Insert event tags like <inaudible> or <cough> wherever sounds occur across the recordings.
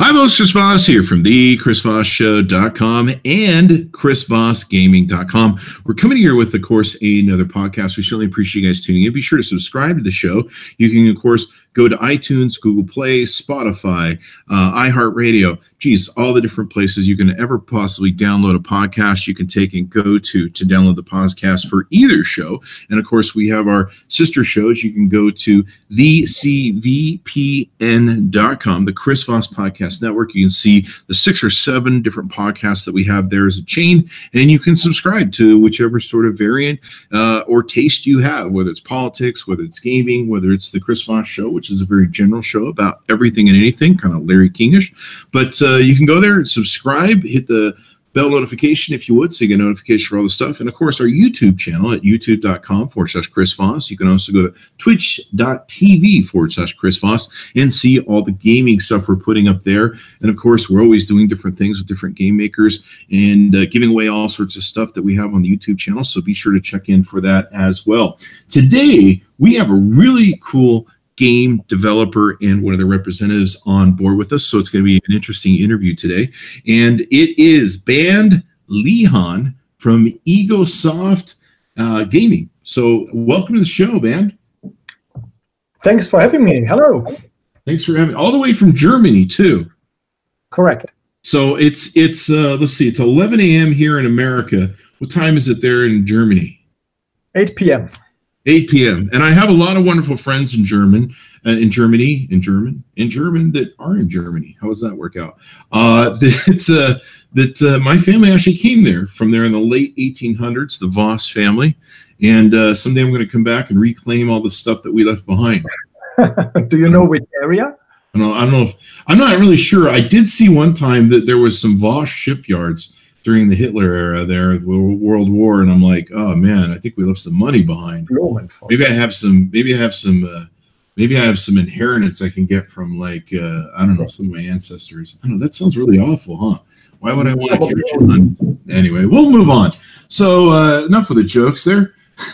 Hi, folks. Chris Voss here from the ChrisVossShow.com and ChrisVossGaming.com. We're coming here with, of course, another podcast. We certainly appreciate you guys tuning in. Be sure to subscribe to the show. You can, of course, go to iTunes, Google Play, Spotify, uh, iHeartRadio. Geez, all the different places you can ever possibly download a podcast. You can take and go to to download the podcast for either show. And of course, we have our sister shows. You can go to thecvpn.com, the Chris Voss Podcast Network. You can see the six or seven different podcasts that we have there as a chain, and you can subscribe to whichever sort of variant uh, or taste you have, whether it's politics, whether it's gaming, whether it's the Chris Voss Show, which is a very general show about everything and anything, kind of Larry Kingish. But uh, you can go there and subscribe, hit the bell notification if you would, so you get notification for all the stuff. And of course, our YouTube channel at youtube.com forward slash Chris Voss. You can also go to twitch.tv forward slash Chris Voss and see all the gaming stuff we're putting up there. And of course, we're always doing different things with different game makers and uh, giving away all sorts of stuff that we have on the YouTube channel. So be sure to check in for that as well. Today, we have a really cool game developer and one of the representatives on board with us. So it's going to be an interesting interview today. And it is Bernd Lehahn from Egosoft uh, Gaming. So welcome to the show, Bernd. Thanks for having me. Hello. Thanks for having me. all the way from Germany too. Correct. So it's it's uh, let's see, it's 11 a.m. here in America. What time is it there in Germany? 8 p.m. 8 p.m. And I have a lot of wonderful friends in German, uh, in Germany, in German, in German that are in Germany. How does that work out? Uh, <laughs> that uh, that uh, my family actually came there from there in the late 1800s, the Voss family. And uh, someday I'm going to come back and reclaim all the stuff that we left behind. <laughs> Do you know which area? I don't, I don't know. If, I'm not really sure. I did see one time that there was some Voss shipyards during the Hitler era there, the World War, and I'm like, oh man, I think we left some money behind. Maybe I have some. Maybe I have some. Uh, maybe I have some inheritance I can get from like uh, I don't know some of my ancestors. I don't know. That sounds really awful, huh? Why would I want to carry on? Anyway, we'll move on. So uh, enough of the jokes there. <laughs>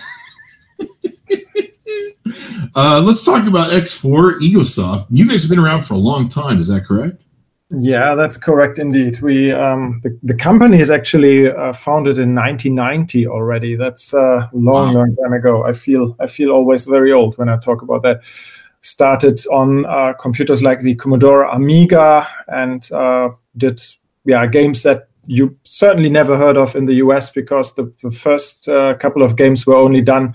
uh, let's talk about X4 Egosoft. You guys have been around for a long time. Is that correct? Yeah, that's correct indeed. We um, the, the company is actually uh, founded in 1990 already. That's a long, wow. long time ago. I feel I feel always very old when I talk about that. Started on uh, computers like the Commodore Amiga and uh, did yeah games that you certainly never heard of in the US because the, the first uh, couple of games were only done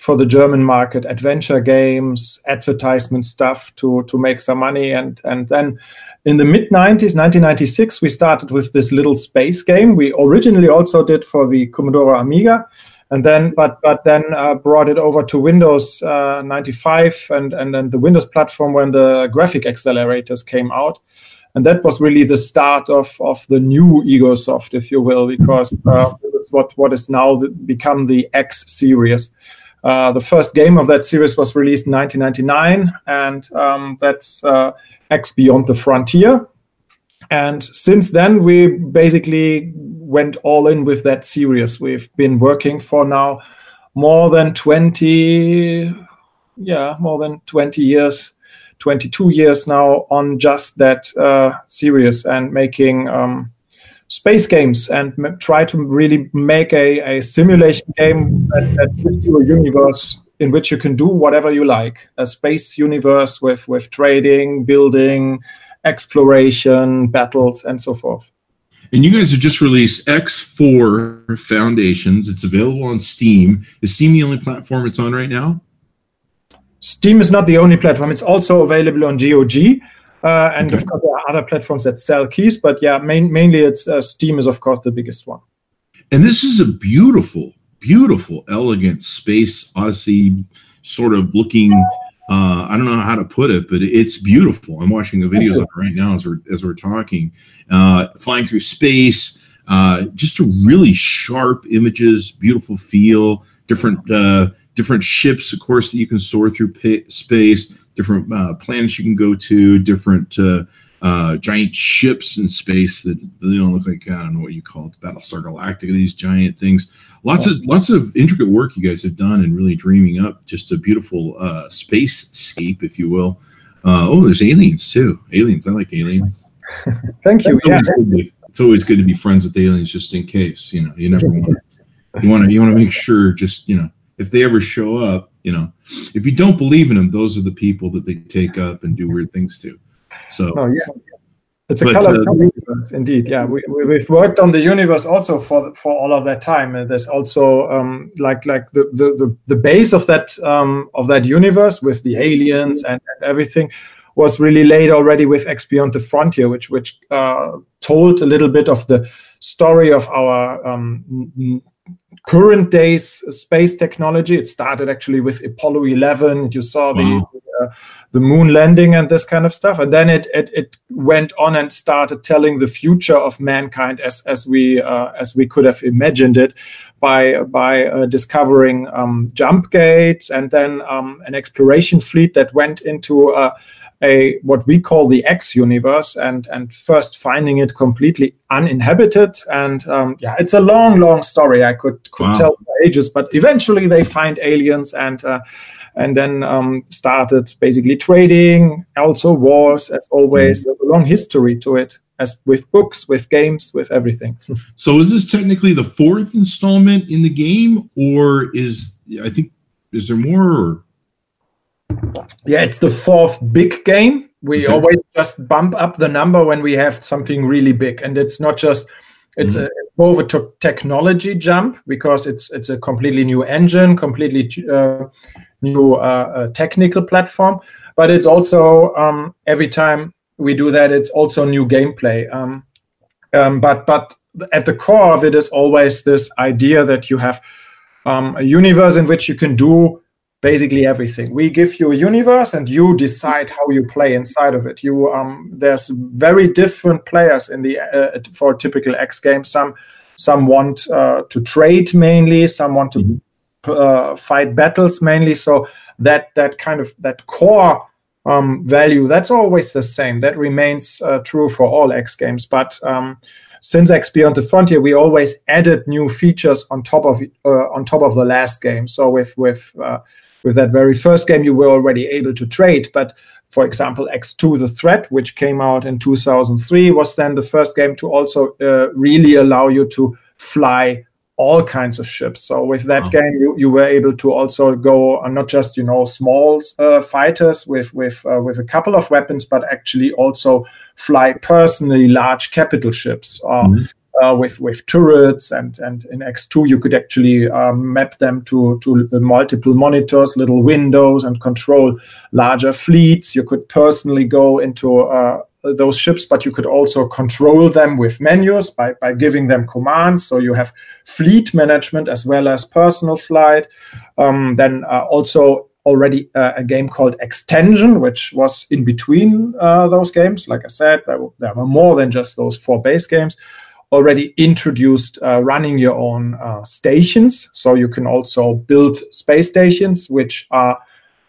for the German market, adventure games, advertisement stuff to to make some money, and and then in the mid 90s 1996 we started with this little space game. We originally also did for the commodore amiga and then but but then uh, brought it over to windows uh, 95 and and then the windows platform when the graphic accelerators came out. And that was really the start of of the new egosoft if you will because uh, what what is now the, become the x series. Uh, the first game of that series was released in 1999 and um, that's uh, X Beyond the Frontier. And since then, we basically went all in with that series. We've been working for now more than 20, yeah, more than 20 years, 22 years now on just that uh, series and making um, space games and m- try to really make a, a simulation game that, that gives you a universe in which you can do whatever you like a space universe with with trading building exploration battles and so forth. And you guys have just released x4 foundations. It's available on steam. Is steam the only platform it's on right now? Steam is not the only platform. It's also available on gog uh, and okay. of course there are other platforms that sell keys but yeah main, mainly it's uh, steam is of course the biggest one. And this is a beautiful beautiful, elegant space odyssey sort of looking. Uh, I don't know how to put it, but it's beautiful. I'm watching the videos of it right now as we're as we're talking, uh, flying through space. Uh, just a really sharp images, beautiful feel, different uh, different ships, of course, that you can soar through space, different uh, planets you can go to, different uh, uh, giant ships in space that they don't look like I don't know what you call it, Battlestar Galactica. These giant things lots of lots of intricate work you guys have done and really dreaming up just a beautiful uh, space scape, if you will. Uh, oh, there's aliens too. Aliens, I like aliens. <laughs> Thank you. It's always, yeah. be, it's always, good to be friends with aliens, just in case. You know, you never <laughs> want. you want to. You want to make sure. Just you know, if they ever show up, you know, if you don't believe in them, those are the people that they take up and do weird things to. So. Oh yeah. It's a but, uh, universe, indeed. Yeah, we, we have worked on the universe also for for all of that time. And there's also um, like like the, the the the base of that um, of that universe with the aliens and, and everything was really laid already with X Beyond the Frontier, which which uh, told a little bit of the story of our um, current days space technology. It started actually with Apollo 11. You saw the wow. The moon landing and this kind of stuff, and then it, it it went on and started telling the future of mankind as as we uh, as we could have imagined it by by uh, discovering um, jump gates and then um, an exploration fleet that went into uh, a what we call the X universe, and and first finding it completely uninhabited. And um, yeah, it's a long, long story. I could could wow. tell for ages, but eventually they find aliens and. Uh, and then um, started basically trading, also wars, as always. Mm. There's a long history to it, as with books, with games, with everything. so, is this technically the fourth installment in the game, or is I think is there more? Or? yeah, it's the fourth big game. We okay. always just bump up the number when we have something really big, and it's not just it's mm-hmm. a both a technology jump because it's it's a completely new engine, completely uh, new uh, technical platform, but it's also um, every time we do that, it's also new gameplay. Um, um, but but at the core of it is always this idea that you have um, a universe in which you can do basically everything. We give you a universe, and you decide how you play inside of it. You um, there's very different players in the uh, for typical X game. Some some want uh, to trade mainly. Some want to mm-hmm. Uh, fight battles mainly. So that that kind of that core um, value that's always the same. That remains uh, true for all X games, but um, since X Beyond the Frontier, we always added new features on top of uh, on top of the last game. So with with uh, with that very first game, you were already able to trade. But for example, X2 The Threat, which came out in 2003, was then the first game to also uh, really allow you to fly all kinds of ships. So with that wow. game, you, you were able to also go on not just you know small uh, fighters with with uh, with a couple of weapons, but actually also fly personally large capital ships. mm-hmm uh, with with turrets and and in X2 you could actually um, map them to to multiple monitors, little windows, and control larger fleets. You could personally go into uh, those ships, but you could also control them with menus by by giving them commands. So you have fleet management as well as personal flight. Um, then uh, also already uh, a game called X-Tension, which was in between uh, those games. Like I said, there, there, were more than just those four base games already introduced uh, running your own uh, stations. So you can also build space stations, which are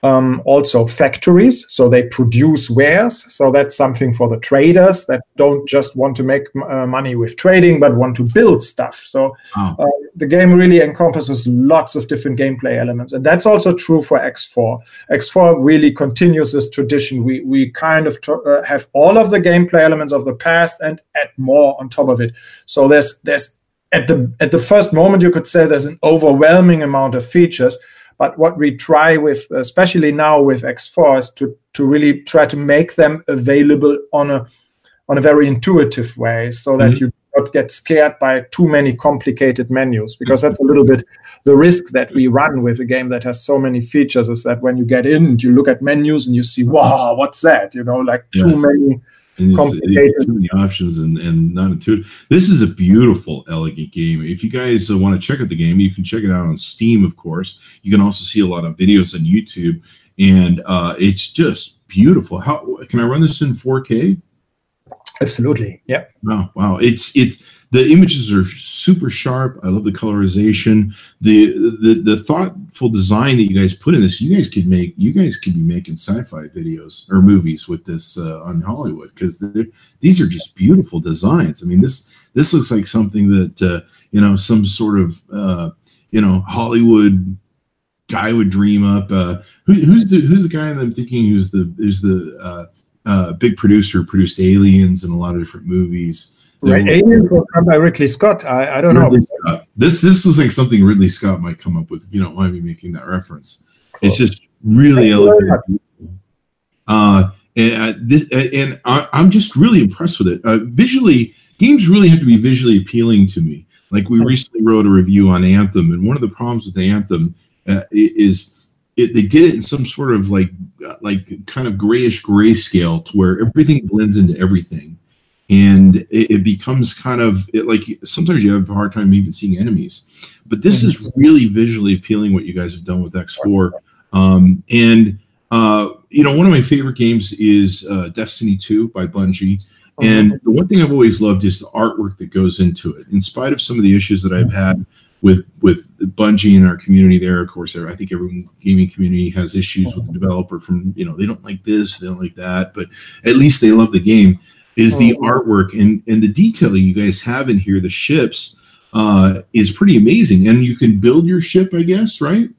um, also factories. So they produce wares. So that's something for the traders that don't just want to make uh, money with trading, but want to build stuff. So oh. uh, the game really encompasses lots of different gameplay elements. And that's also true for X4. X4 really continues this tradition. We, we kind of uh, have all of the gameplay elements of the past and add more on top of it. So there's, there's at the, at the first moment, you could say there's an overwhelming amount of features but what we try with, especially now with X4, is to, to really try to make them available on a on a very intuitive way, so that mm-hmm. you not get scared by too many complicated menus, because that's a little bit the risk that we run with a game that has so many features. Is that when you get in and you look at menus and you see, wow, what's that? You know, like yeah. too many and complicated. too many options and, and not intuitive. This is a beautiful, elegant game. If you guys uh, want to check out the game, you can check it out on Steam, of course. You can also see a lot of videos on YouTube, and uh, it's just beautiful. How can I run this in 4K? Absolutely. Yep. Wow. Wow. It's it the images are super sharp. I love the colorization, the the the thoughtful design that you guys put in this. You guys could make you guys could be making sci-fi videos or movies with this uh, on Hollywood because these are just beautiful designs. I mean this this looks like something that uh, you know some sort of uh, you know Hollywood guy would dream up. Uh, who, who's the who's the guy that I'm thinking who's the who's the uh, uh, big producer, produced Aliens and a lot of different movies. Right, Aliens was done by Ridley Scott. I, I don't Ridley know. Scott. This this is like something Ridley Scott might come up with. If you don't mind me making that reference. It's just really elegant. Uh, and uh, this, and I, am just really impressed with it. Uh, visually, games really have to be visually appealing to me. Like we recently wrote a review on Anthem, and one of the problems with Anthem uh, is it, they did it in some sort of like uh, like kind of grayish grayscale to where everything blends into everything, and it, it becomes kind of it, like sometimes you have a hard time even seeing enemies. But this is mm-hmm. really visually appealing what you guys have done with X4, um, and uh, you know one of my favorite games is uh, Destiny 2 by Bungie and the one thing I've always loved is the artwork that goes into it. In spite of some of the issues that I've had with with Bungie and our community there, of course, I think every gaming community has issues with the developer from you know they don't like this, they don't like that, but at least they love the game. Is the mm-hmm. artwork and and the detailing you guys have in here, the ships, uh, is pretty amazing, and you can build your ship, I guess, right?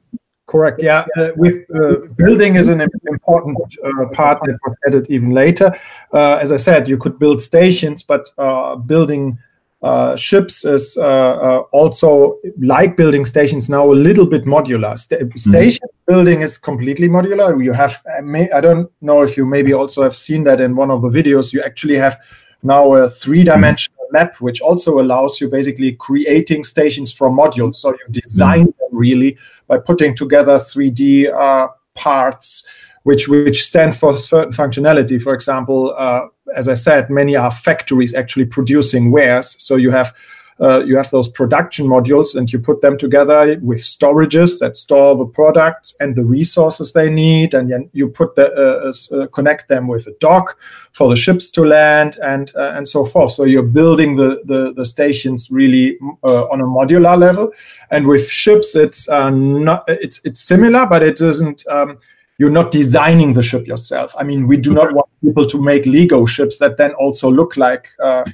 Correct. Yeah, uh, with uh, building is an important uh, part that was added even later. Uh, as I said, you could build stations, but uh, building uh, ships is also like building stations now a little bit modular. St- mm-hmm. Station building is completely modular. You have, I, may, I don't know if you maybe also have seen that in one of the videos. You actually have now a three-dimensional mm-hmm. map, which also allows you basically creating stations from modules. So you design mm-hmm. them really by putting together 3D uh, parts, which which stand for certain functionality. For example, uh, as I said, many are factories actually producing wares. So you have uh, you have those production modules and you put them together with storages that store the products and the resources they need. And then you put the uh, uh, connect them with a dock for the ships to land and uh, and so forth. So you're building the the, the stations really uh, on a modular level. And with ships it's uh, not it's it's similar but it isn't um, you're not designing the ship yourself. I mean, we do not want people to make Lego ships that then also look like uh,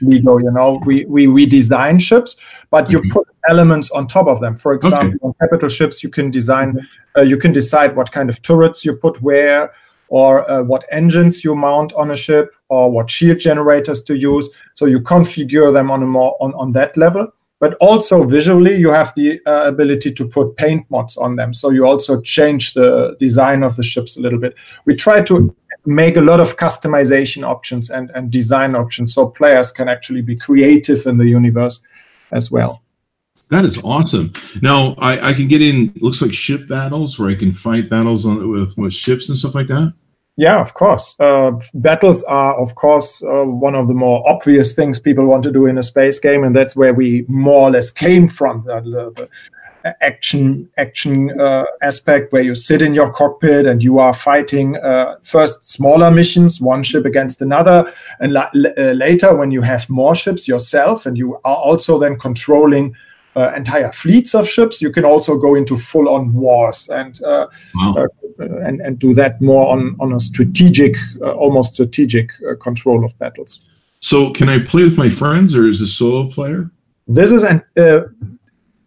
Lego. You know, we we we design ships, but you put elements on top of them. For example, okay. on capital ships, you can design, uh, you can decide what kind of turrets you put where, or uh, what engines you mount on a ship, or what shield generators to use. So you configure them on a more on on that level but also visually you have the uh, ability to put paint mods on them so you also change the design of the ships a little bit we try to make a lot of customization options and, and design options so players can actually be creative in the universe as well that is awesome. Now I, I can get in. Looks like ship battles where I can fight battles on with, with ships and stuff like that. Yeah, of course. Uh, battles are, of course, uh, one of the more obvious things people want to do in a space game, and that's where we more or less came from. The, the, the action action uh, aspect, where you sit in your cockpit and you are fighting uh, first smaller missions, one ship against another, and la- uh, later when you have more ships yourself, and you are also then controlling uh, entire fleets of ships. You can also go into full-on wars and uh, wow. uh, and and do that more on on a strategic, uh, almost strategic uh, control of battles. So, can I play with my friends, or is a solo player? This is an uh,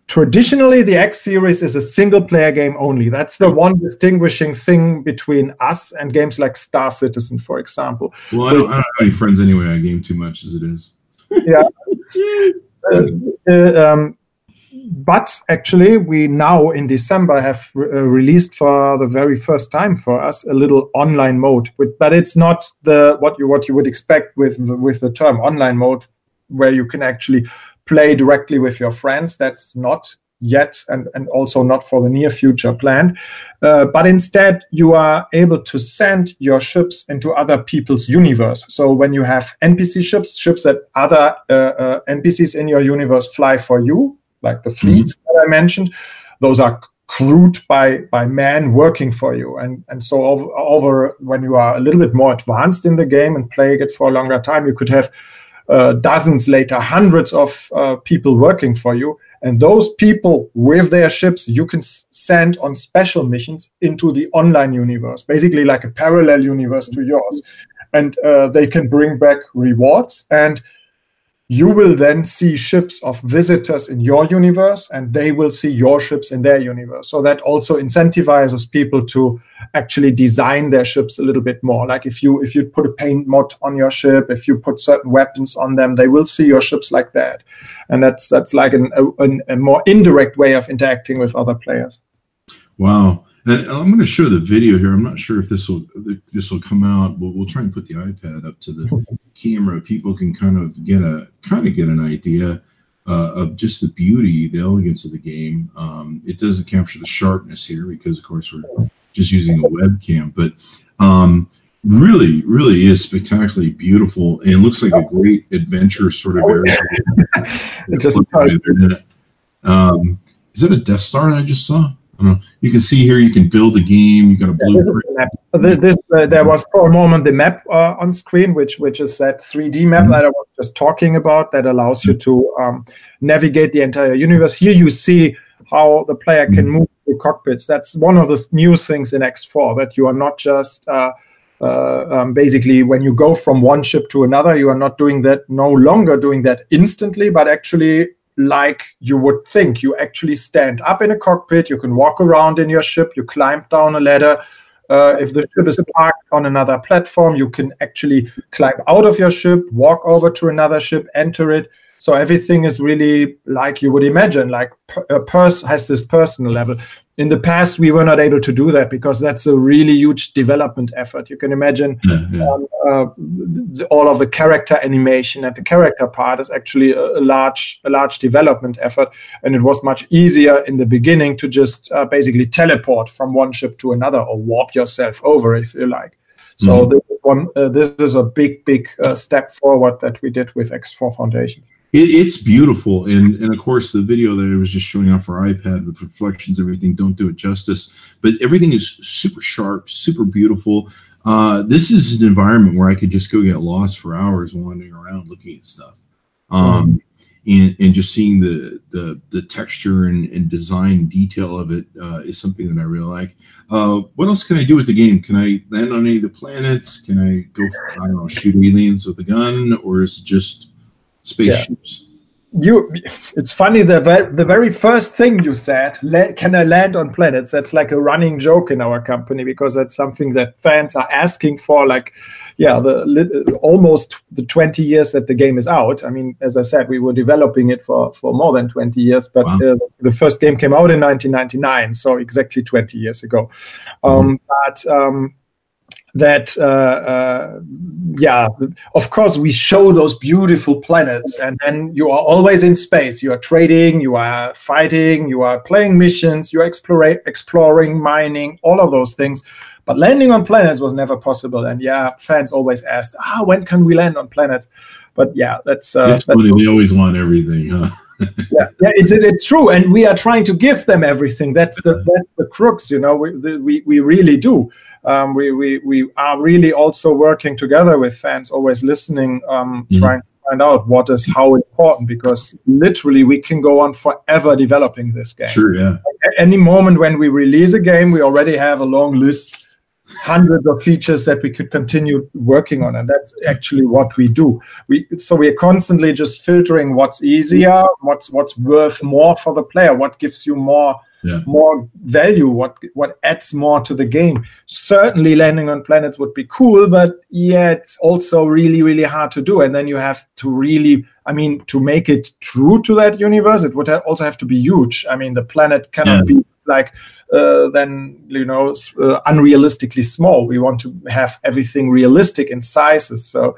traditionally the X series is a single player game only. That's the one distinguishing thing between us and games like Star Citizen, for example. Well, I don't, I don't have any friends anyway. I game too much as it is. Yeah. <laughs> uh, um, but actually, we now in December have re- uh, released for the very first time for us a little online mode. With, but it's not the what you what you would expect with with the term online mode, where you can actually play directly with your friends. That's not yet and, and also not for the near future planned. Uh, but instead, you are able to send your ships into other people's universe. So when you have NPC ships, ships that other uh, uh, NPCs in your universe fly for you, like the fleets mm-hmm. that I mentioned, those are crewed by by men working for you. And and so over, over, when you are a little bit more advanced in the game and playing it for a longer time you could have uh, dozens later hundreds of uh, people working for you. And those people with their ships you can send on special missions into the online universe basically like a parallel universe to yours. And uh, they can bring back rewards and you will then see ships of visitors in your universe and they will see your ships in their universe. So that also incentivizes people to actually design their ships a little bit more. Like if you if you put a paint mod on your ship if you put certain weapons on them they will see your ships like that. And that's that's like an, a, a more indirect way of interacting with other players. Wow and I'm going to show the video here. I'm not sure if this will this will come out. We'll, we'll try and put the iPad up to the camera. People can kind of get a kind of get an idea uh, of just the beauty, the elegance of the game. Um, it doesn't capture the sharpness here because, of course, we're just using a webcam. But um, really, really is spectacularly beautiful and looks like a great adventure sort of area. <laughs> just um, is that a Death Star I just saw? Know, you can see here you can build a game. You got a blueprint. Yeah, this, uh, there was for a moment the map uh, on screen, which which is that 3D map mm-hmm. that I was just talking about that allows you to um, navigate the entire universe. Here you see how the player can mm-hmm. move the cockpits. That's one of the new things in X4 that you are not just uh, uh, um, basically when you go from one ship to another, you are not doing that no longer doing that instantly, but actually like you would think. You actually stand up in a cockpit, you can walk around in your ship, you climb down a ladder. Uh, if the ship is parked on another platform, you can actually climb out of your ship, walk over to another ship, enter it. So everything is really like you would imagine, like a person has this personal level in the past we were not able to do that because that's a really huge development effort you can imagine yeah, yeah. Um, uh, the, all of the character animation and the character part is actually a, a, large a large development effort and it was much easier in the beginning to just uh, basically teleport from one ship to another or warp yourself over if you like so mm-hmm. this is one uh, this is a big big uh, step forward that we did with x4 foundations it, it's beautiful, and and of course the video that I was just showing off our iPad with reflections, everything don't do it justice. But everything is super sharp, super beautiful. Uh, this is an environment where I could just go get lost for hours wandering around looking at stuff. Um, and, and just seeing the the, the texture and, and design detail of it uh, is something that I really like. Uh, what else can I do with the game? Can I land on any of the planets? Can I go, I don't know, shoot aliens with a gun, or is it just spaceships. Yeah. You, it's funny. The the very first thing you said, "Can I land on planets?" That's like a running joke in our company because that's something that fans are asking for. Like, yeah, the almost the twenty years that the game is out. I mean, as I said, we were developing it for for more than twenty years, but wow. uh, the first game came out in 1999, so exactly twenty years ago. Mm-hmm. Um, but um, that uh, uh, yeah of course we show those beautiful planets and then you are always in space. You are trading you are fighting you are playing missions you are exploring exploring mining all of those things. But landing on planets was never possible. And yeah fans always asked ah when can we land on planets? But yeah that's uh, that's, that's funny. they always want everything huh? <laughs> Yeah, yeah, it's it's true, and we are trying to give them everything. That's the that's the crux, you know. We the, we, we really do um, we, we, we are really also working together with fans, always listening, um, mm. trying to find out what is how important because literally we can go on forever developing this game. Sure, yeah. At any moment when we release a game, we already have a long list, hundreds of features that we could continue working on, and that's actually what we do. We so we are constantly just filtering what's easier, what's what's worth more for the player, what gives you more yeah. more value, what what adds more to the game. Certainly, landing on planets would be cool, but yeah, it's also really really hard to do. And then you have to really, I mean, to make it true to that universe, it would also have to be huge. I mean, the planet cannot yeah. be like uh, then you know uh, unrealistically small. We want to have everything realistic in sizes. So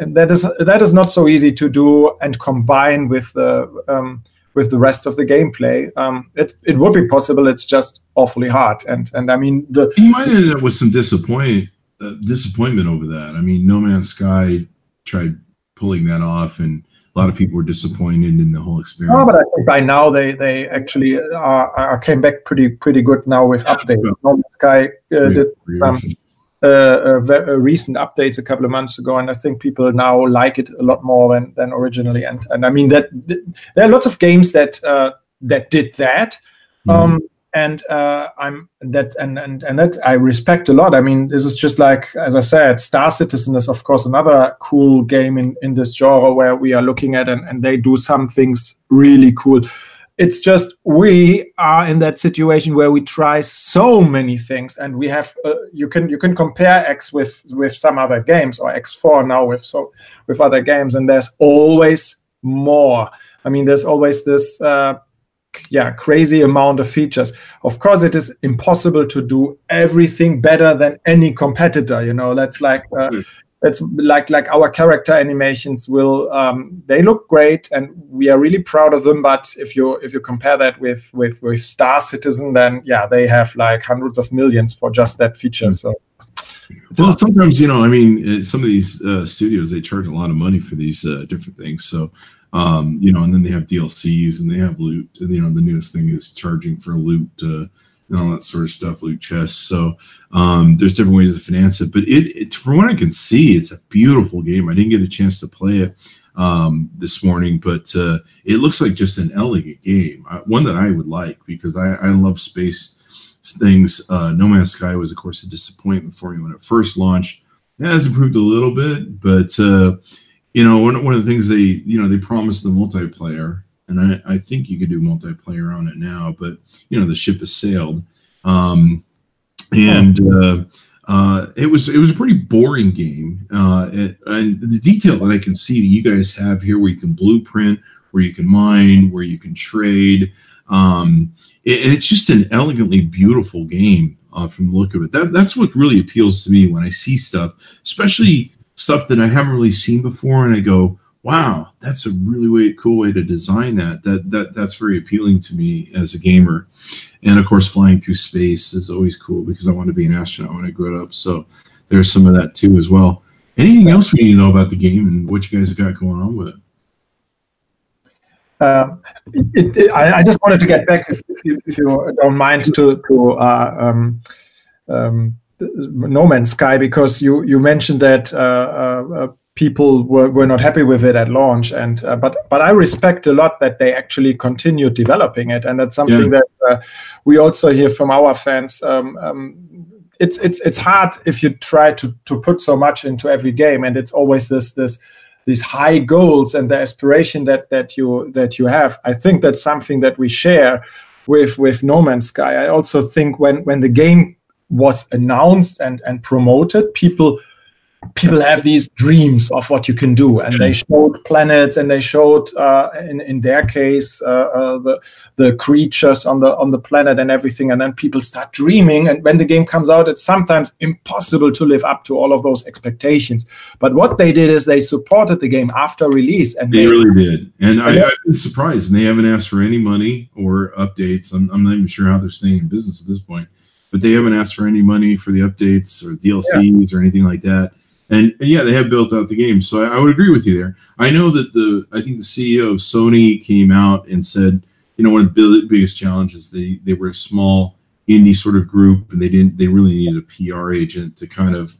that is that is not so easy to do and combine with the um, with the rest of the gameplay. Um, it it would be possible. It's just awfully hard. And and I mean the you might end up with some disappoint uh, disappointment over that. I mean, No Man's Sky tried pulling that off, and a lot of people were disappointed in the whole experience. But I think by now they they actually are, are came back pretty pretty good now with yeah, updates. No Man's Sky uh, did some recent updates a couple of months ago, and I think people now like it a lot more than than originally. And and I mean that there are lots of games that uh, that did that. Mm. Um, and uh, I'm that and and and that I respect a lot. I mean, this is just like as I said, Star Citizen is of course another cool game in in this genre where we are looking at and, and they do some things really cool. It's just we are in that situation where we try so many things, and we have uh, you can you can compare X with with some other games or X4 now with so with other games, and there's always more. I mean, there's always this. Uh, yeah crazy amount of features of course it is impossible to do everything better than any competitor you know that's like uh, mm. It's like like our character animations will um, they look great and we are really proud of them but if you if you compare that with with with star citizen then yeah they have like hundreds of millions for just that feature so well, sometimes you know, I mean, uh, some of these uh, studios they charge a lot of money for these uh, different things. So um, you know, and then they have DLCs and they have loot. And you know, the newest thing is charging for loot uh, and all that sort of stuff, loot chests. So um, there's different ways to finance it. But it, it, from what I can see, it's a beautiful game. I didn't get a chance to play it um, this morning, but uh, it looks like just an elegant game, uh, one that I would like because I, I love space things. Uh, no Man's Sky was, of course, a disappointment for me when it first launched. It has improved a little bit, but uh, you know, one, one of the things they, you know, they promised the multiplayer, and I, I think you could do multiplayer on it now, but you know, the ship has sailed. Um, and uh, uh, it was it was a pretty boring game. Uh, it, and the detail that I can see that you guys have here, where you can blueprint, where you can mine, where you can trade, um, it, and it's just an elegantly beautiful game uh, from the look of it. That that's what really appeals to me when I see stuff, especially stuff that I haven't really seen before, and I go, "Wow, that's a really way, cool way to design that." That that that's very appealing to me as a gamer. And of course, flying through space is always cool because I want to be an astronaut when I grow up. So there's some of that too as well. Anything else we need to know about the game and what you guys have got going on with it? Um, it, it, I, I, just wanted to get back, if, if, you, if you, don't mind, to to uh, um, um, no Man's Sky because you you mentioned that uh, uh, uh, people were, were not happy with it at launch and uh, but but I respect a lot that they actually continued developing it and that's something yeah. that uh, we also hear from our fans. Um, um, it's it's it's hard if you try to to put so much into every game and it's always this this these high goals and the aspiration that that you that you have. I think that's something that we share with with No Man's Sky. I also think when when the game was announced and and promoted, people people have these dreams of what you can do. And they showed planets and they showed uh, in, in their case uh, uh, the the creatures on the on the planet and everything. And then people start dreaming. And when the game comes out it's sometimes impossible to live up to all of those expectations. But what they did is they supported the game after release and they, they really did. And I, have been surprised. And they haven't asked for any money or updates. I'm, I'm not even sure how they're staying in business at this point. But they haven't asked for any money for the updates or DLCs yeah. or anything like that. And, and, yeah, they have built out the game. So I, I, would agree with you there. I know that the I think the CEO of Sony came out and said, you know, one of the biggest challenges they they were a small indie sort of group and they didn't they really needed a PR agent to kind of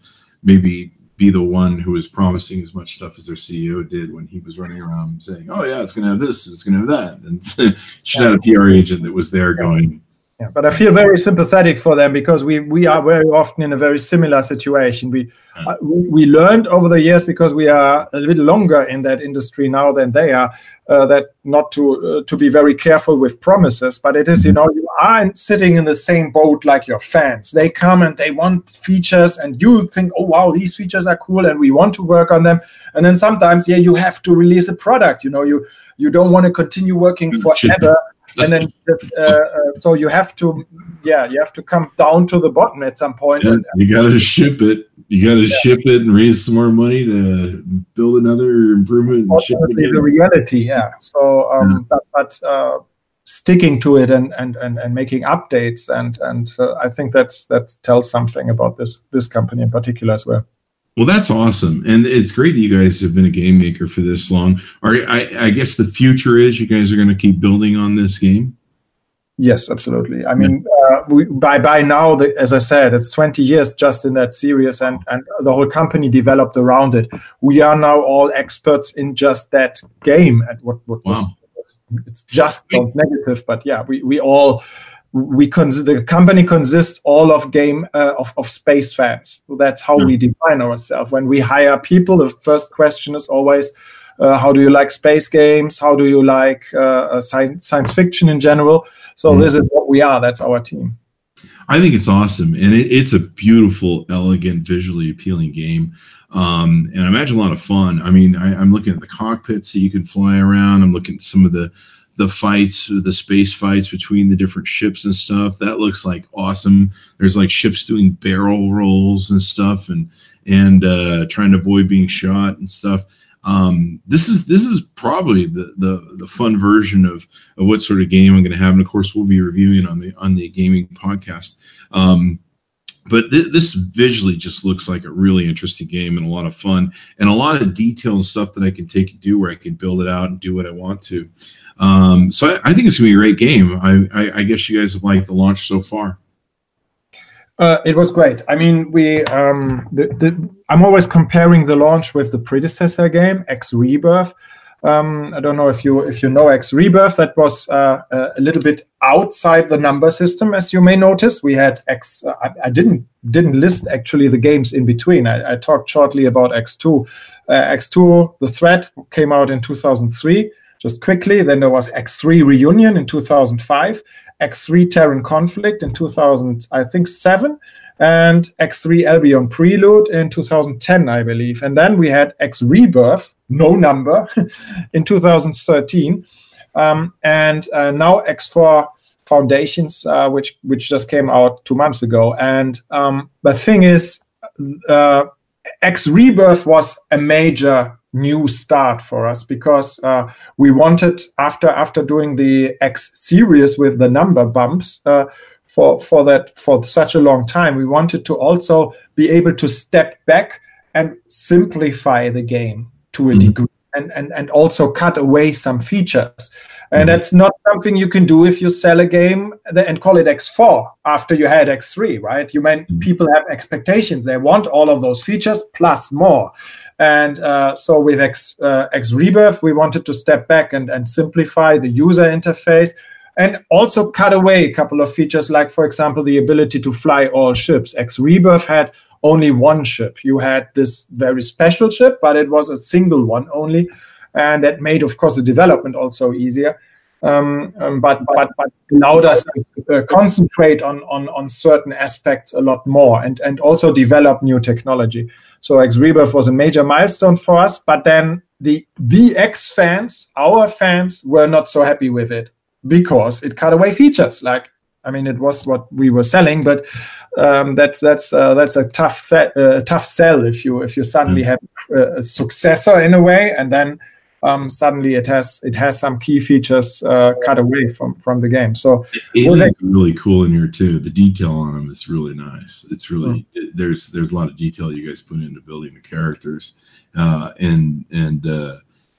maybe be the one who was promising as much stuff as their CEO did when he was running around saying, "Oh yeah, it's going to have this, it's going to have that," and <laughs> should have a PR agent that was there going, yeah, but I feel very sympathetic for them because we we are very often in a very similar situation. We uh, we learned over the years because we are a little longer in that industry now than they are uh, that not to uh, to be very careful with promises. But it is you know you aren't sitting in the same boat like your fans. They come and they want features, and you think, oh wow, these features are cool, and we want to work on them. And then sometimes, yeah, you have to release a product. You know, you you don't want to continue working forever and then uh, uh, so you have to yeah you have to come down to the bottom at some point. Yeah, you got to ship it. You got to yeah. ship it and raise some more money to build another improvement and ship it the reality yeah. So um, yeah. but, but uh, sticking to it and and and, and making updates and and uh, i think that's that tells something about this this company in particular as well well, that's awesome, and it's great that you guys have been a game maker for this long. Are I, I guess the future is you guys are going to keep building on this game. Yes, absolutely. I mean, uh, we, by by now, the, as I said, it's 20 years just in that series, and and the whole company developed around it. We are now all experts in just that game. And what what wow. was it's just sounds negative, but yeah, we we all we cons- the company consists all of game uh, of, of space fans. So that's how we define ourselves. When we hire people, the first question is always, uh, how do you like space games? How do you like uh, uh science, science fiction in general? So mm. this is what we are. That's our team. I think it's awesome, and it, it's a beautiful, elegant, visually appealing game. Um, and I imagine a lot of fun. I mean, I, am looking at the cockpits that you can fly around. I'm looking at some of the the fights, the space fights between the different ships and stuff. That looks like awesome. There's like ships doing barrel rolls and stuff, and and uh, trying to avoid being shot and stuff. Um, this is this is probably the, the the fun version of of what sort of game I'm going to have, and of course we'll be reviewing on the on the gaming podcast. Um, but th- this visually just looks like a really interesting game and a lot of fun and a lot of detail and stuff that I can take and do where I can build it out and do what I want to. Um, so I, I, think it's gonna be a great game. I, I, I, guess you guys have liked the launch so far. Uh, it was great. I mean, we um, the, the, I'm always comparing the launch with the predecessor game, X Rebirth. Um, I don't know if you if you know X Rebirth. That was uh, a little bit outside the number system, as you may notice. We had X. Uh, I, didn't didn't list actually the games in between. I, I talked shortly about X2. Uh, X2, the threat came out in 2003 just quickly. Then there was X3 Reunion in 2005, X3 Terran Conflict in 2000, I think seven, and X3 Albion Prelude in 2010, I believe. And then we had X Rebirth, no number, <laughs> in 2013, um, and uh, now X4 Foundations, uh, which which just came out two months ago. And um, the thing is, uh, X Rebirth was a major new start for us because uh, we wanted after after doing the X series with the number bumps uh, for for that for such a long time, we wanted to also be able to step back and simplify the game to a mm-hmm. degree and, and and also cut away some features. And mm-hmm. that's not something you can do if you sell a game and call it X4 after you had X3, right? You mean mm-hmm. people have expectations. They want all of those features plus more. And uh, so with X, uh, X Rebirth, we wanted to step back and, and simplify the user interface and also cut away a couple of features, like, for example, the ability to fly all ships. X Rebirth had only one ship. You had this very special ship, but it was a single one only. And that made, of course, the development also easier. Um, um, but, but, but allowed us to uh, concentrate on, on, on certain aspects a lot more and, and also develop new technology. So X Rebirth was a major milestone for us, but then the the X fans, our fans, were not so happy with it because it cut away features. Like, I mean, it was what we were selling, but um, that's that's uh, that's a tough th- uh, tough sell if you if you suddenly mm. have a successor in a way, and then um, suddenly it has it has some key features uh, cut away from from the game. So it's really cool in here too. The detail on them is really nice. It's really mm. it, there's there's a lot of detail you guys put into building the characters, uh, and and uh,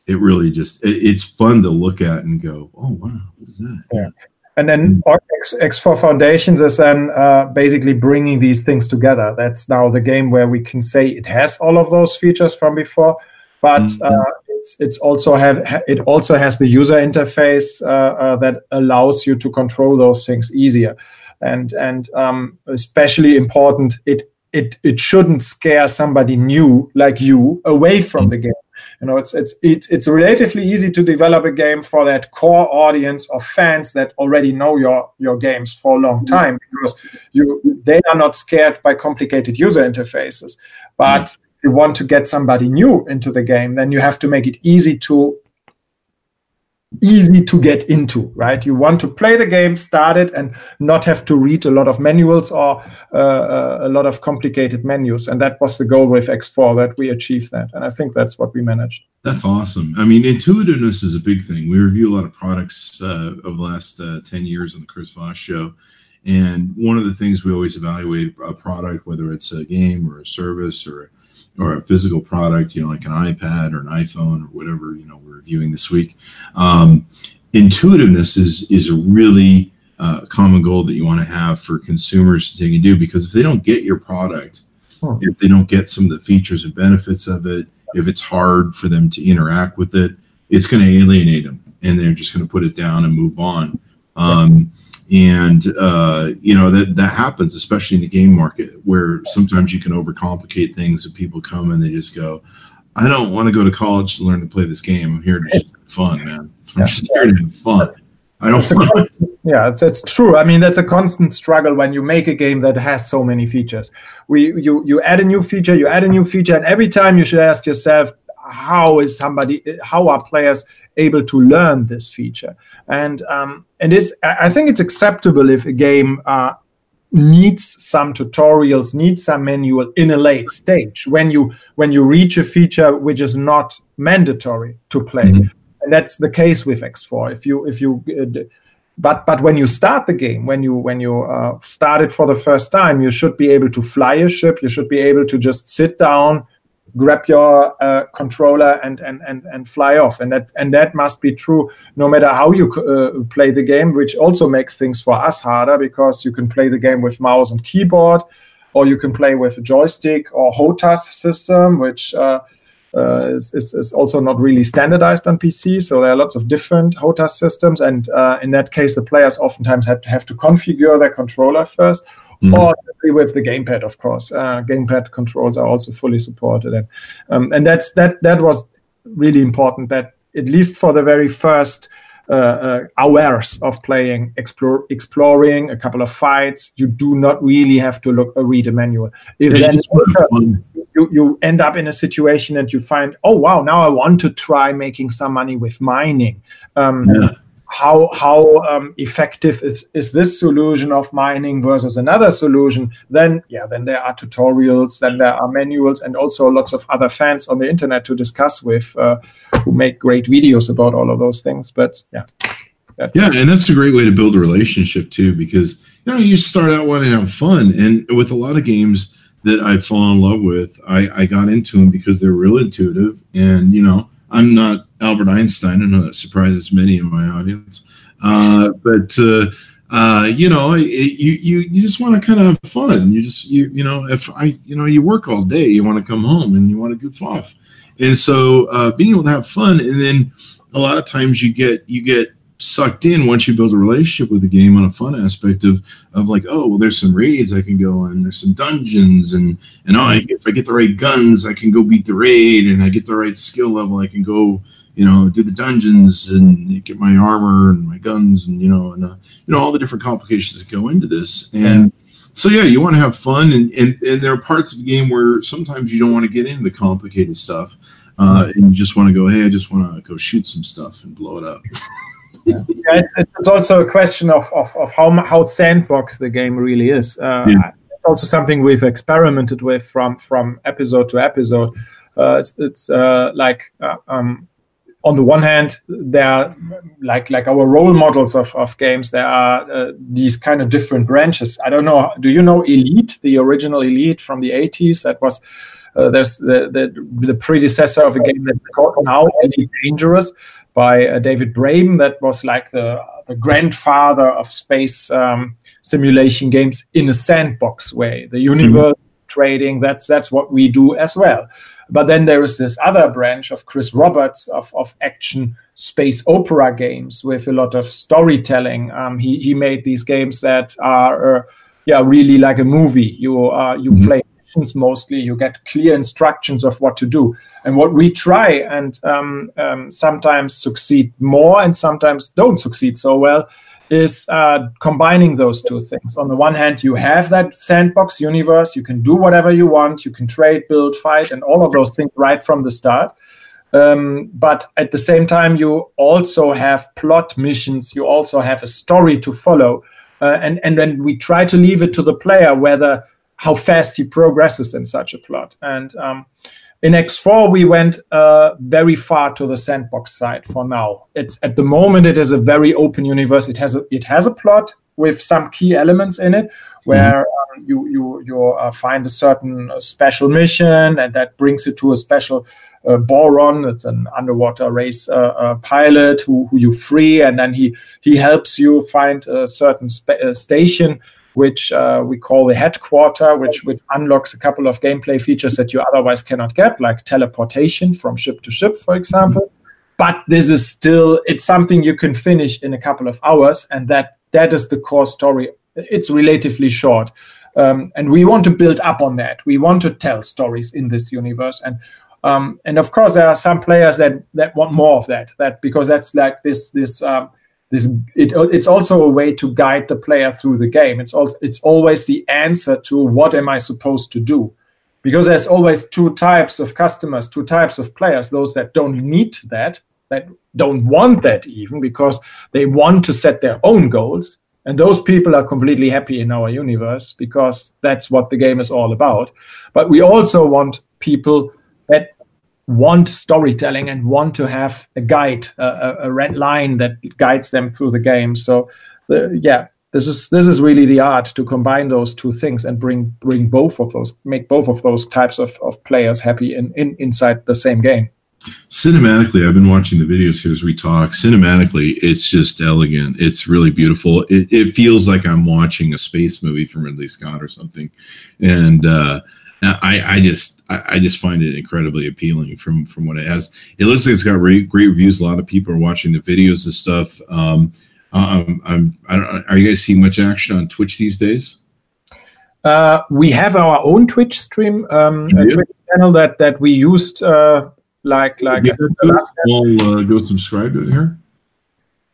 it really just it, it's fun to look at and go, oh wow, what is that? Yeah. And then mm. X, X4 Foundations is then uh, basically bringing these things together. That's now the game where we can say it has all of those features from before, but mm-hmm. uh, it's it's also have it also has the user interface uh, uh, that allows you to control those things easier, and and um, especially important it it it shouldn't scare somebody new like you away from the game. You know, it's it's it's it's relatively easy to develop a game for that core audience of fans that already know your your games for a long mm-hmm. time because you they are not scared by complicated user interfaces, but mm-hmm. you want to get somebody new into the game, then you have to make it easy to easy to get into right? You want to play the game start it and not have to read a lot of manuals or uh, uh, a lot of complicated menus. And that was the goal with x4 that we achieved that. And i think that's what we managed. That's awesome. I mean intuitiveness is a big thing. We review a lot of products uh, over the last uh, 10 years on the chris voss show. And one of the things we always evaluate a product whether it's a game or a service or or a physical product, you know, like an iPad or an iPhone or whatever, you know, we're reviewing this week. Um, intuitiveness is is a really uh, common goal that you want to have for consumers to take and do because if they don't get your product, if they don't get some of the features and benefits of it, if it's hard for them to interact with it, it's going to alienate them and they're just going to put it down and move on. Um, and uh, you know that that happens especially in the game market where sometimes you can overcomplicate things and people come and they just go i don't want to go to college to learn to play this game. I'm here to just have fun man. I'm just here to have fun. I don't want yeah it's, it's true. I mean that's a constant struggle when you make a game that has so many features. We you you add a new feature you add a new feature and every time you should ask yourself how is somebody how are players able to learn this feature. And um, and this i think it's acceptable if a game uh, needs some tutorials needs some manual in a late stage when you when you reach a feature which is not mandatory to play. Mm-hmm. and that's the case with x4 if you if you uh, but but when you start the game when you when you uh, start it for the first time you should be able to fly a ship. You should be able to just sit down grab your uh, controller and, and and and fly off and that and that must be true no matter how you uh, play the game which also makes things for us harder because you can play the game with mouse and keyboard or you can play with a joystick or HOTAS system which uh, uh is, is, is, also not really standardized on PC. So there are lots of different HOTAS systems, and uh, in that case, the players oftentimes have to have to configure their controller first, Mm. Or with the gamepad, of course. Uh, gamepad controls are also fully supported, and um, and that's that that was really important. That at least for the very first uh, uh, hours of playing, explore, exploring a couple of fights, you do not really have to look uh, read a manual. If then you, you end up in a situation and you find, oh wow, now I want to try making some money with mining. Um, yeah how how um, effective is, is this solution of mining versus another solution then yeah then there are tutorials then there are manuals and also lots of other fans on the internet to discuss with uh, who make great videos about all of those things. But yeah yeah and that's a great way to build a relationship too because you know you start out wanting to have fun. And with a lot of games that i fall in love with i i got into them because they're real intuitive. And you know i'm not Albert Einstein. I know that surprises many in my audience, uh, but uh, uh, you know, it, you you you just want to kind of have fun. You just you you know, if I you know, you work all day, you want to come home and you want to goof off, and so uh, being able to have fun, and then a lot of times you get you get sucked in once you build a relationship with the game on a fun aspect of of like oh well there's some raids I can go in there's some dungeons and and oh, I, if I get the right guns I can go beat the raid and I get the right skill level I can go you know, do the dungeons and get my armor and my guns and you know, and uh, you know all the different complications that go into this. And so yeah, you want to have fun, and, and and there are parts of the game where sometimes you don't want to get into the complicated stuff, uh, and you just want to go, hey, I just want to go shoot some stuff and blow it up. <laughs> yeah, it's, it's, also a question of, of, of how how sandbox the game really is. Uh, yeah. It's also something we've experimented with from from episode to episode. Uh, it's, it's uh, like uh, um, on the one hand, there are like like our role models of, of games. There are uh, these kind of different branches. I don't know. Do you know Elite, the original Elite from the 80s? That was uh, there's the, the, the predecessor of a game that's called now Elite Dangerous by uh, David Braben. That was like the the grandfather of space um, simulation games in a sandbox way. The universe mm-hmm. trading. That's that's what we do as well. But then there is this other branch of Chris Roberts of, of action space opera games with a lot of storytelling. Um, he, he made these games that are, uh, yeah, really like a movie. You, uh, you mm-hmm. play missions mostly, you get clear instructions of what to do. And what we try and um, um, sometimes succeed more and sometimes don't succeed so well is uh, combining those two things. On the one hand, you have that sandbox universe, you can do whatever you want, you can trade, build, fight, and all of those things right from the start. Um, but at the same time, you also have plot missions, you also have a story to follow. Uh, and, and then we try to leave it to the player whether how fast he progresses in such a plot. And um, in X4, we went uh, very far to the sandbox side for now. It's at the moment it is a very open universe. It has a, it has a plot with some key elements in it, where mm-hmm. um, you you you uh, find a certain uh, special mission, and that brings you to a special uh, Boron. It's an underwater race uh, uh, pilot who, who you free, and then he he helps you find a certain uh, station which uh, we call the headquarter, which, which unlocks a couple of gameplay features that you otherwise cannot get, like teleportation from ship to ship, for example. But this is still it's something you can finish in a couple of hours, and that that is the core story. It's relatively short. Um, and we want to build up on that. We want to tell stories in this universe, and um, and of course there are some players that that want more of that. That because that's like this this um, this it, it's also a way to guide the player through the game. It's it's always the answer to what am I supposed to do, because there's always two types of customers, two types of players. Those that don't need that, that don't want that even because they want to set their own goals and those people are completely happy in our universe because that's what the game is all about. But we also want people want storytelling and want to have a guide, a, a red line that guides them through the game. So, the, yeah, this is this is really the art to combine those two things and bring bring both of those, make both of those types of, of players happy in, in inside the same game. Cinematically i've been watching the videos here as we talk. Cinematically it's just elegant. It's really beautiful. It, it feels like i'm watching a space movie from ridley scott or something. And uh, I, I just I, I, just find it incredibly appealing from from what it has. It looks like it's got great, great reviews. A lot of people are watching the videos and stuff. Um, um, I'm, I don't, are you guys seeing much action on Twitch these days? Uh, we have our own Twitch stream, um, a Twitch channel that that we used uh, like like yeah, uh, go subscribe to it here.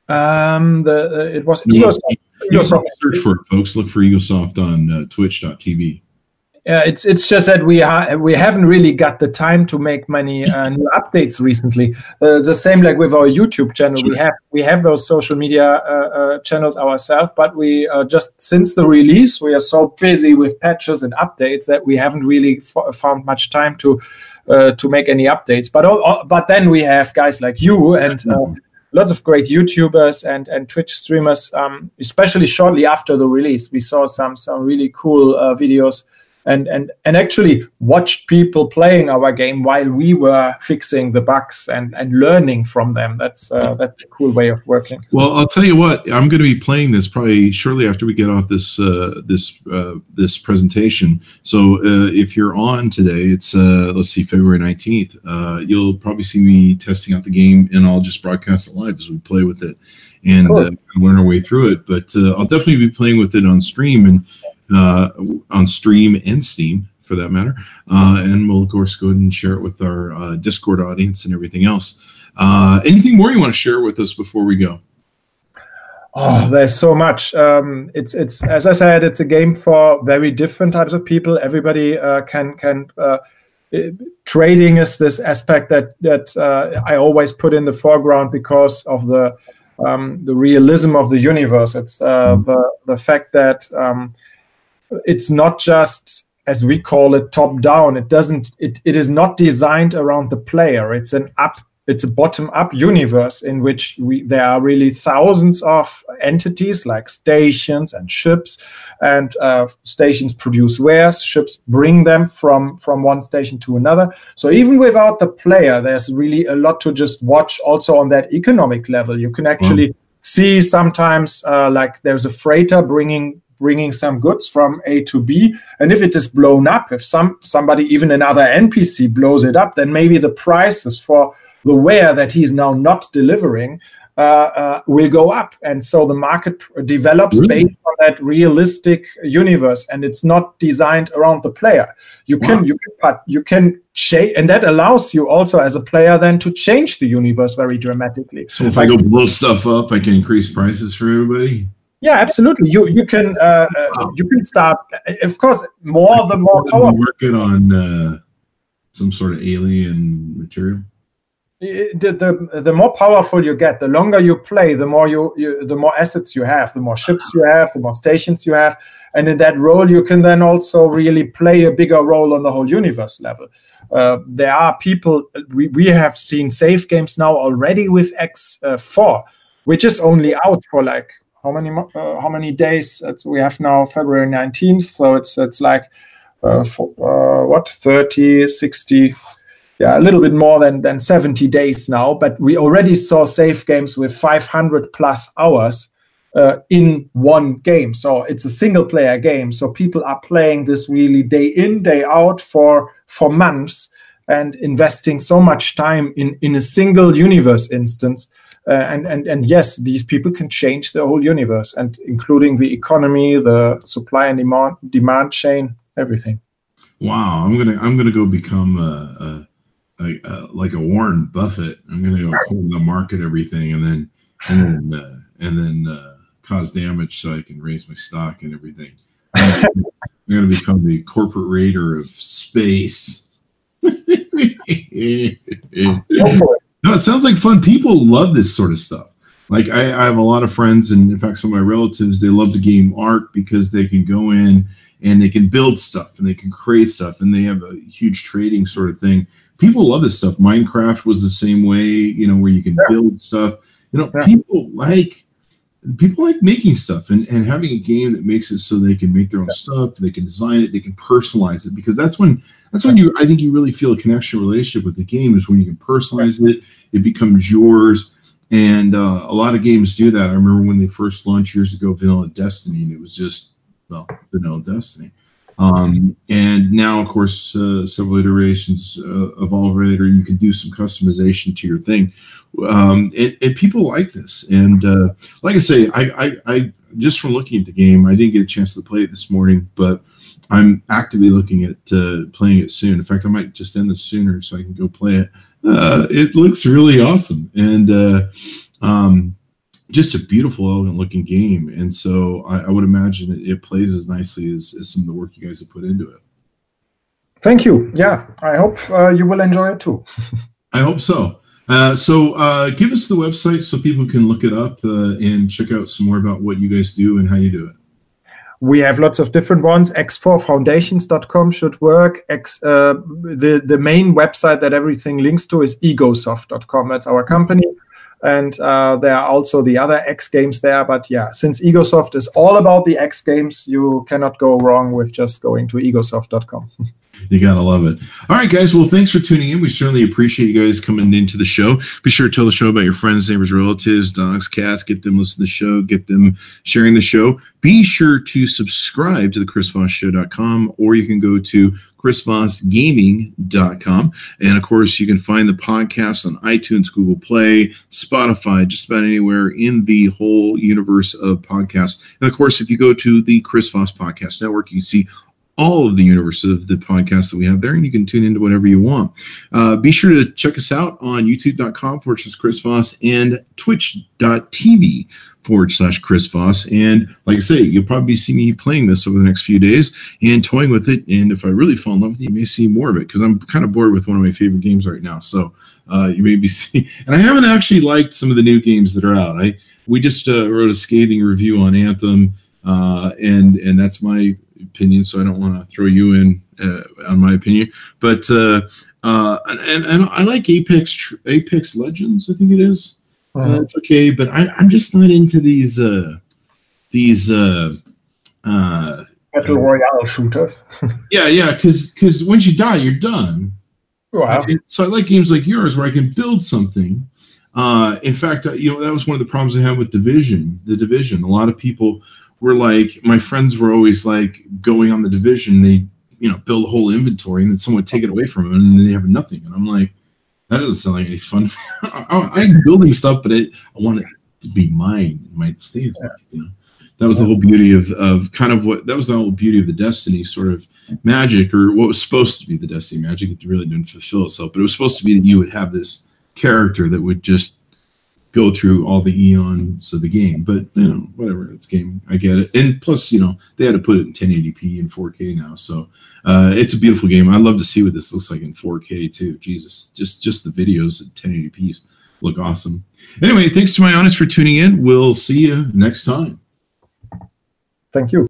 Um, the uh, it was Egosoft. Egosoft. Search for it, folks. Look for Egosoft on uh, Twitch.tv. Yeah, it's it's just that we ha- we haven't really got the time to make many uh, new updates recently. Uh, the same like with our YouTube channel, sure. we have we have those social media uh, uh channels ourselves, but we uh, just since the release we are so busy with patches and updates that we haven't really f- found much time to uh, to make any updates. But all, but then we have guys like you and uh, lots of great YouTubers and and Twitch streamers. Um, especially shortly after the release, we saw some some really cool uh, videos and and and actually watched people playing our game while we were fixing the bugs and and learning from them. That's uh, that's a cool way of working. Well, I'll tell you what, I'm going to be playing this probably shortly after we get off this uh, this uh, this presentation. So uh, if you're on today, it's uh, let's see, February 19th. Uh, you'll probably see me testing out the game, and I'll just broadcast it live as we play with it and cool. learn our way through it. But I'll definitely be playing with it on stream and uh, on stream and Steam for that matter. Uh, and we'll, of course, go ahead and share it with our uh, Discord audience and everything else. Uh, anything more you want to share with us before we go? Oh, there's so much. Um, it's it's as I said, it's a game for very different types of people. Everybody uh, can can. Uh, trading is this aspect that that uh, I always put in the foreground because of the um, the realism of the universe. It's uh, mm. the the fact that um, it's not just as we call it top down it doesn't it, it is not designed around the player. It's an up it's a bottom up universe in which we there are really thousands of entities like stations and ships and uh, stations produce wares. Ships bring them from from one station to another. So even without the player there's really a lot to just watch also on that economic level. You can actually mm. see sometimes uh, like there's a freighter bringing bringing some goods from A to B. And if it is blown up, if some somebody, even another NPC, blows it up, then maybe the prices for the ware that he's now not delivering uh, uh, will go up. And so the market develops really? based on that realistic universe, and it's not designed around the player. You wow. can you can you can change, and that allows you also as a player then to change the universe very dramatically. So if like, I go blow stuff up, I can increase prices for everybody. Yeah, absolutely. You you can uh, uh, you can start. Of course, more the more powerful. Working on uh, some sort of alien material. The, the the more powerful you get, the longer you play, the more you, you the more assets you have, the more ships you have, the more stations you have, and in that role, you can then also really play a bigger role on the whole universe level. Uh, there are people we, we have seen save games now already with X4, uh, which is only out for like how many uh, how many days? It's, we have now February 19th, so it's it's like uh, for, uh, what 30, 60, yeah, a little bit more than than 70 days now. But we already saw save games with 500 plus hours. Uh, in one game. So it's a single player game. So people are playing this really day in, day out for for months and investing so much time in in a single universe instance Uh, and and and yes, these people can change the whole universe, and including the economy, the supply and demand demand chain, everything. Wow, I'm gonna I'm gonna go become a, a, a, a like a Warren Buffett. I'm gonna go corner the market everything, and then and then uh, and then uh, cause damage so I can raise my stock and everything. I'm gonna become the corporate raider of space. <laughs> No, it sounds like fun. People love this sort of stuff. Like I, I, have a lot of friends, and in fact, some of my relatives, they love the game Ark because they can go in and they can build stuff and they can create stuff, and they have a huge trading sort of thing. People love this stuff. Minecraft was the same way, you know, where you can yeah. build stuff. You know, yeah. people like people like making stuff and, and having a game that makes it so they can make their own stuff, they can design it, they can personalize it because that's when that's when you I think you really feel a connection relationship with the game is when you can personalize it, it becomes yours. And uh, a lot of games do that. I remember when they first launched years ago, Vanilla Destiny, and it was just well, Vanilla Destiny. Um, and now, of course, uh, several iterations uh, of Evolverator, you can do some customization to your thing. Um, and, and, people like this. And uh, like I say, I, I, I, just from looking at the game, I didn't get a chance to play it this morning, but I'm actively looking at uh, playing it soon. In fact, I might just end this sooner so I can go play it. Uh, it looks really awesome, and uh, um, just a beautiful, elegant looking game. And so I, I would imagine that it plays as nicely as, as, some of the work you guys have put into it. Thank you. Yeah, I hope uh, you will enjoy it too. <laughs> I hope so. Uh, so uh, give us the website so people can look it up uh, and check out some more about what you guys do and how you do it. We have lots of different ones. X4foundations.com should work. X, uh, the, the main website that everything links to is egosoft.com. That's our company. And uh, there are also the other X games there. But yeah, since Egosoft is all about the X games, you cannot go wrong with just going to egosoft.com. <laughs> You gotta love it. All right, guys. Well, thanks for tuning in. We certainly appreciate you guys coming into the show. Be sure to tell the show about your friends, neighbors, relatives, dogs, cats. Get them listening to the show. Get them sharing the show. Be sure to subscribe to the ChrisVossShow.com, or you can go to chrisvossgaming.com. And of course, you can find the podcast on iTunes, Google Play, Spotify, just about anywhere in the whole universe of podcasts. And of course, if you go to the Chris Voss Podcast Network, you see all of the universe of the podcasts that we have there, and you can tune into whatever you want. Uh, be sure to check us out on youtube.com slash Chris Voss and twitch.tv forward slash Chris Voss. And like I say, you'll probably see me playing this over the next few days and toying with it. And if I really fall in love with it, you may see more of it because I'm kind of bored with one of my favorite games right now. So uh, you may be <laughs> seeing, and I haven't actually liked some of the new games that are out. I we just uh, wrote a scathing review on Anthem, uh, and and that's my opinion, so I don't want to throw you in uh, on my opinion. But uh, uh, and and I like Apex Apex Legends. I think it is. Uh, it's okay, but I, I'm just not into these uh, these uh, uh, battle royale shooters. <laughs> yeah, yeah, because because once you die, you're done. Wow. so I like games like yours where I can build something. Uh, in fact, uh, you know that was one of the problems I had with Division. The Division. A lot of people were like my friends were always like going on the division they you know build a whole inventory and then someone would take it away from them and they have nothing and i'm like that doesn't sound like any fun. <laughs> I, am building stuff but it, i want it to be mine it might stay as mine you know? That was the whole beauty of, of kind of what that was the whole beauty of the destiny sort of magic or what was supposed to be the destiny magic it really didn't fulfill itself but it was supposed to be that you would have this character that would just go through all the eons of the game. But you know, whatever, it's game. I get it. And plus, you know, they had to put it in 1080p and 4K now, so uh, it's a beautiful game. I'd love to see what this looks like in 4K too. Jesus, just just the videos at 1080p look awesome. Anyway, thanks to my honest for tuning in. We'll see you next time. Thank you.